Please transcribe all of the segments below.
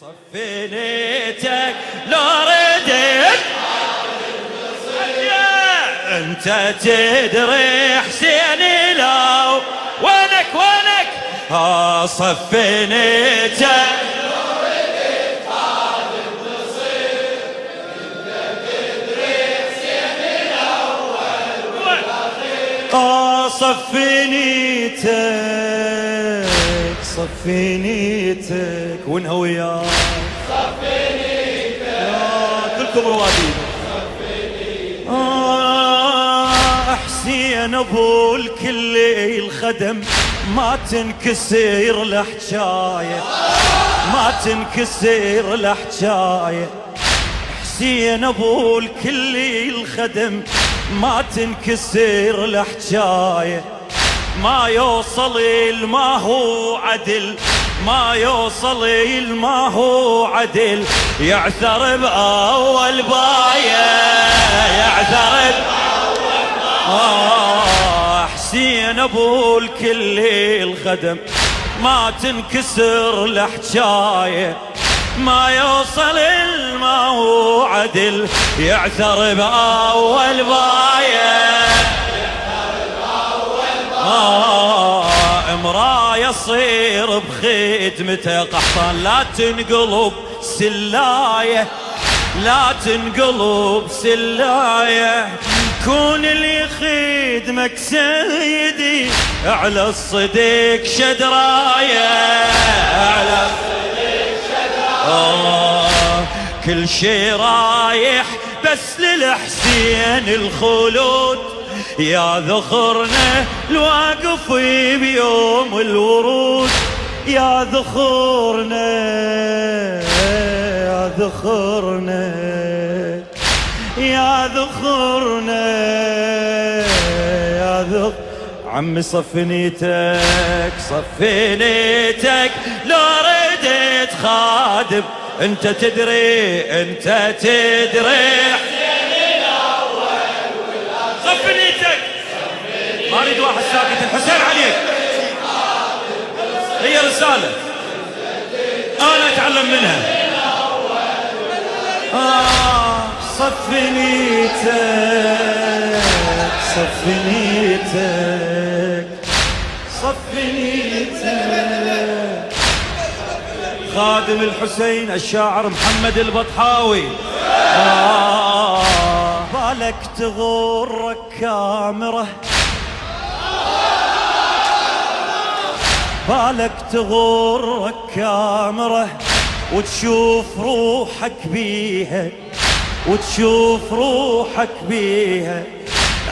صفينيتك لو ردت أنت تدري حسين لو وينك وينك؟ ها صفينيتك. صفينيتك صفينيتك وينها وياك صفينيتك كلكم رواديد آه حسين أبو الكل الخدم. ما تنكسر الحجايه ما تنكسر الحجايه حسين أبو الكل الخدم. ما تنكسر الحجايه ما يوصل ما هو عدل. ما يوصل ما هو عدل. يعثر بأول باية. يعثر آه حسين أبو الكل الخدم. ما تنكسر الحجاية ما يوصل ما هو عدل. يعثر بأول باية. آه امرأة يصير بخدمته. قحطان لا تنقلب سلاية لا تنقلب سلاية. كون اللي خدمك سيدي على الصديق شدراية. على الصديق شدراية. كل شي رايح بس للحسين الخلود. يا ذخرنا الواقف بيوم الورود. يا ذخرنا يا ذخرنا يا ذخرنا يا ذخ عمي صفنيتك صفنيتك لو رديت خادم. انت تدري انت تدري. ما اريد واحد ساكت الحسين عليك هي رسالة. أنا أتعلم منها. آه صفنيتك صفنيتك صفنيتك خادم الحسين الشاعر محمد البطحاوي. آه بالك تغرك كامره بالك تغرك كامرة وتشوف روحك بيها وتشوف روحك بيها.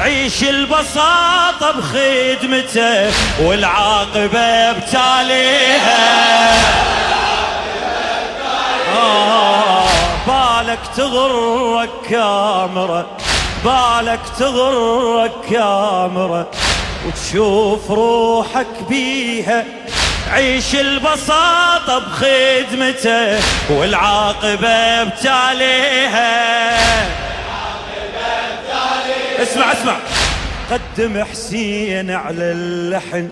عيش البساطة بخدمته والعاقبة بتاليها. آه بالك تغرك كامرة بالك تغرك كامرة وتشوف روحك بيها. عيش البساطة بخدمته والعاقبة بتاليها اسمع اسمع. قدم حسين على اللحن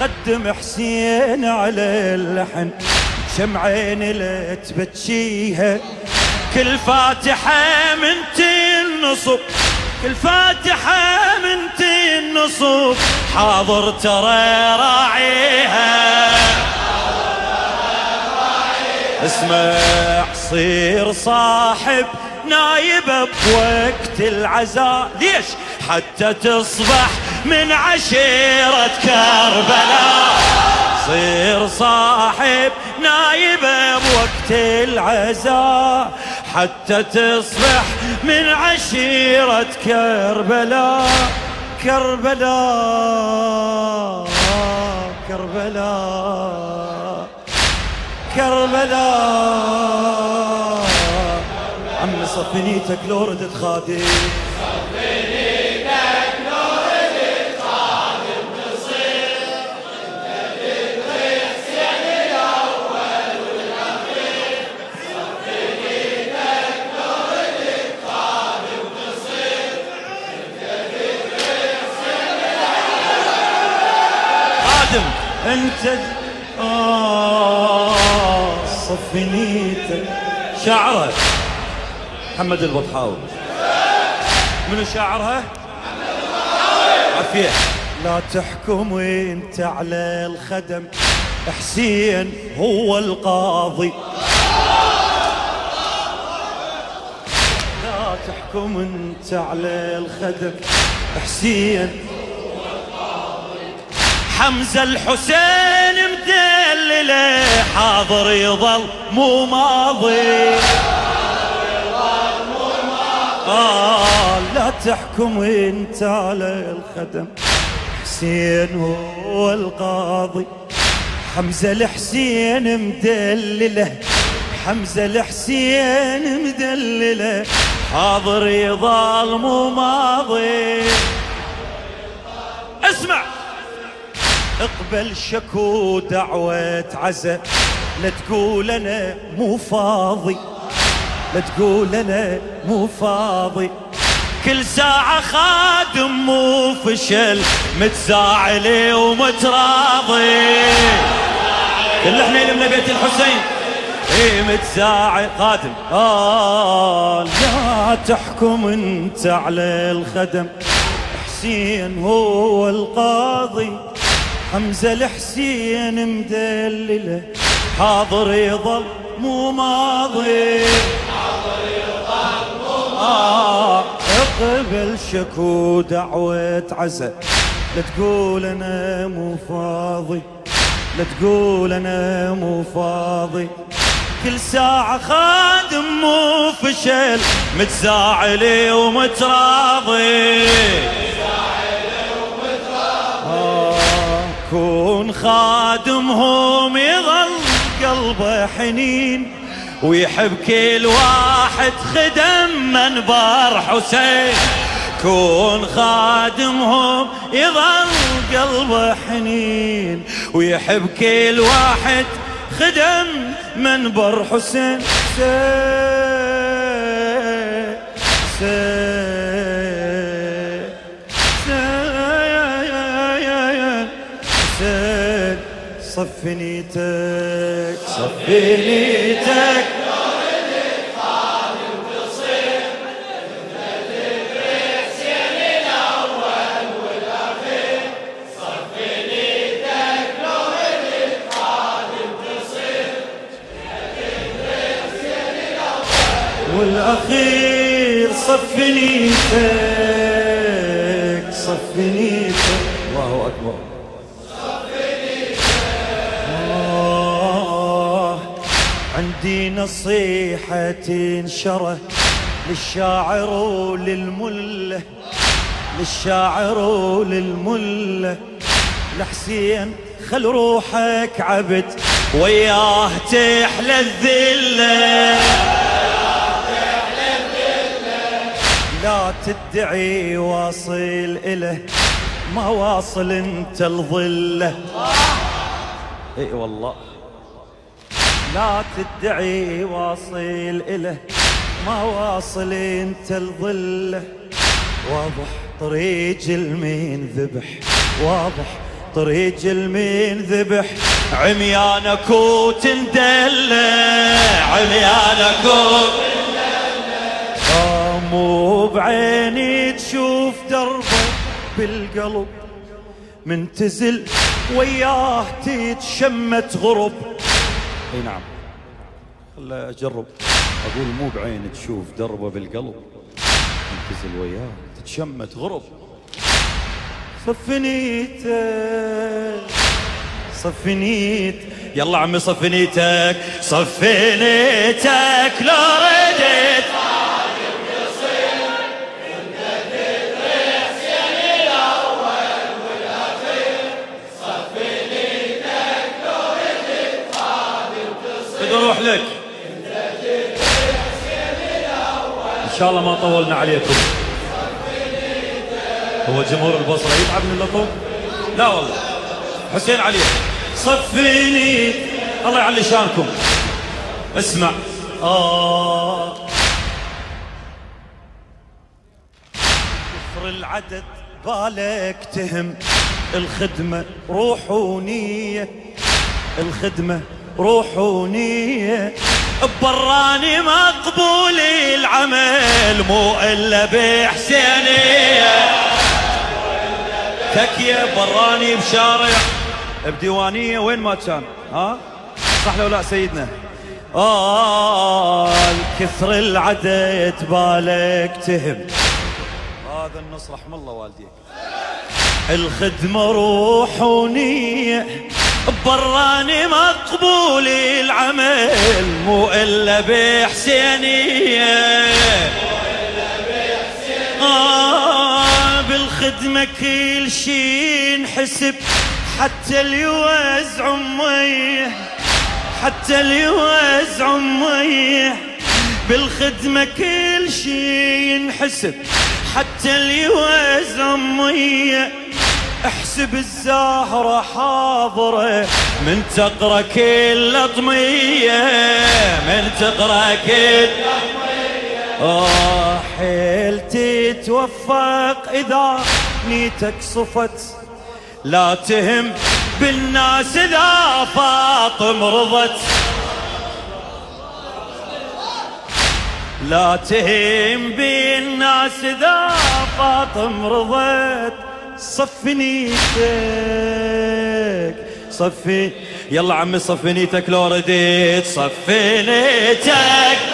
قدم حسين على اللحن. شمعين لا تبتشيها. كل فاتحة من تنصب كل فاتحة من تنصب حاضر ترى راعيها. اسمع صير صاحب نايب بوقت العزاء. ليش؟ حتى تصبح من عشيرة كربلاء. صير صاحب نايب بوقت العزاء. حتى تصبح من عشيرة كربلاء. كربلاء كربلاء كربلاء عم صفنيتك لو ردت خادم. أنت آه صف نيتك شاعرها محمد البطحاوي. منو شاعرها؟ عافية. لا تحكم انت على الخدم. حسين هو القاضي. لا تحكم انت على الخدم. حسين حمزة الحسين مدلله حاضر يظل مو ماضي. آه لا تحكم إنت على الخدم حسين هو القاضي. حمزة الحسين مدلله حمزة الحسين مدلله حاضر يظل مو ماضي. اسمع. اقبل شكو دعوة عزا لا تقول أنا مو فاضي. لا تقول أنا مو فاضي. كل ساعة خادم مو فشل. متزاعل ومتراضي. كل إحنا لمنا بيت الحسين. إيه متزاعل. خادم. آه لا تحكم أنت على الخدم. حسين هو القاضي. حمزة الحسين مدللة. حاضر يظل مو ماضي. آه اقبل شكو دعوة عزا لا تقول أنا مو فاضي. لا تقول أنا مو فاضي. كل ساعة خادم مو فشل. متزاعل ومتراضي. خادمهم يظل قلبه حنين ويحب كل واحد خدم منبر حسين. كون خادمهم يظل قلبه حنين ويحب كل واحد خدم منبر حسين. سي سي سي صفنيتك صفنيتك عندي نصيحة تنشره للشاعر وللملة للشاعر وللملة. لحسين خل روحك عبد وياه تحلى الذلة. لا تدعي واصل إله ما واصل إنت الظلة. إي والله. لا تدعي واصل إله ما واصل أنت الظله واضح طريق المين ذبح واضح طريق المين ذبح. عميانك وتندلع عميانك وتندلع مو بعيني تشوف دربه بالقلب منتزل وياه تتشمت غرب اي نعم. خلا اجرب. أقول مو بعين تشوف دربه بالقلب. منتزل وياه. تتشمت غرب. صفنيتك صفنيت. يلا عمي صفنيتك. صفنيتك. لو بدي أروح لك. إن شاء الله ما طولنا عليكم. هو جمهور البصرة يتعب من اللطم لا والله. حسين علي صفيني. الله يعلي شانكم. اسمع. آه كثر العدد بالك تهم. الخدمة روح ونية الخدمة روحونية براني مقبول العمل مو إلا بحسينية تكية براني بشارع بديوانية وين ما كان ها؟ صح لو لا سيدنا. آه كثر العدد بالك تهم. هذا النص رحم الله والديك. الخدمة روح ونية براني مقبول العمل مو إلا بحسينية. آه بالخدمة كل شي نحسب حتى اللي ميه حتى اللي ميه بالخدمة كل شي ينحسب حتى اللي يوزع ميه احسب الزهرة حاضرة من تقرا كل اطمية من تقرا كل آه حيل تتوفق إذا نيتك صفت. لا تهم بالناس إذا فاطم رضت. لا تهم بالناس إذا فاطم رضت. صفي نيتك صفي. يلا عمي صفي نيتك لو رديت صفي نيتك.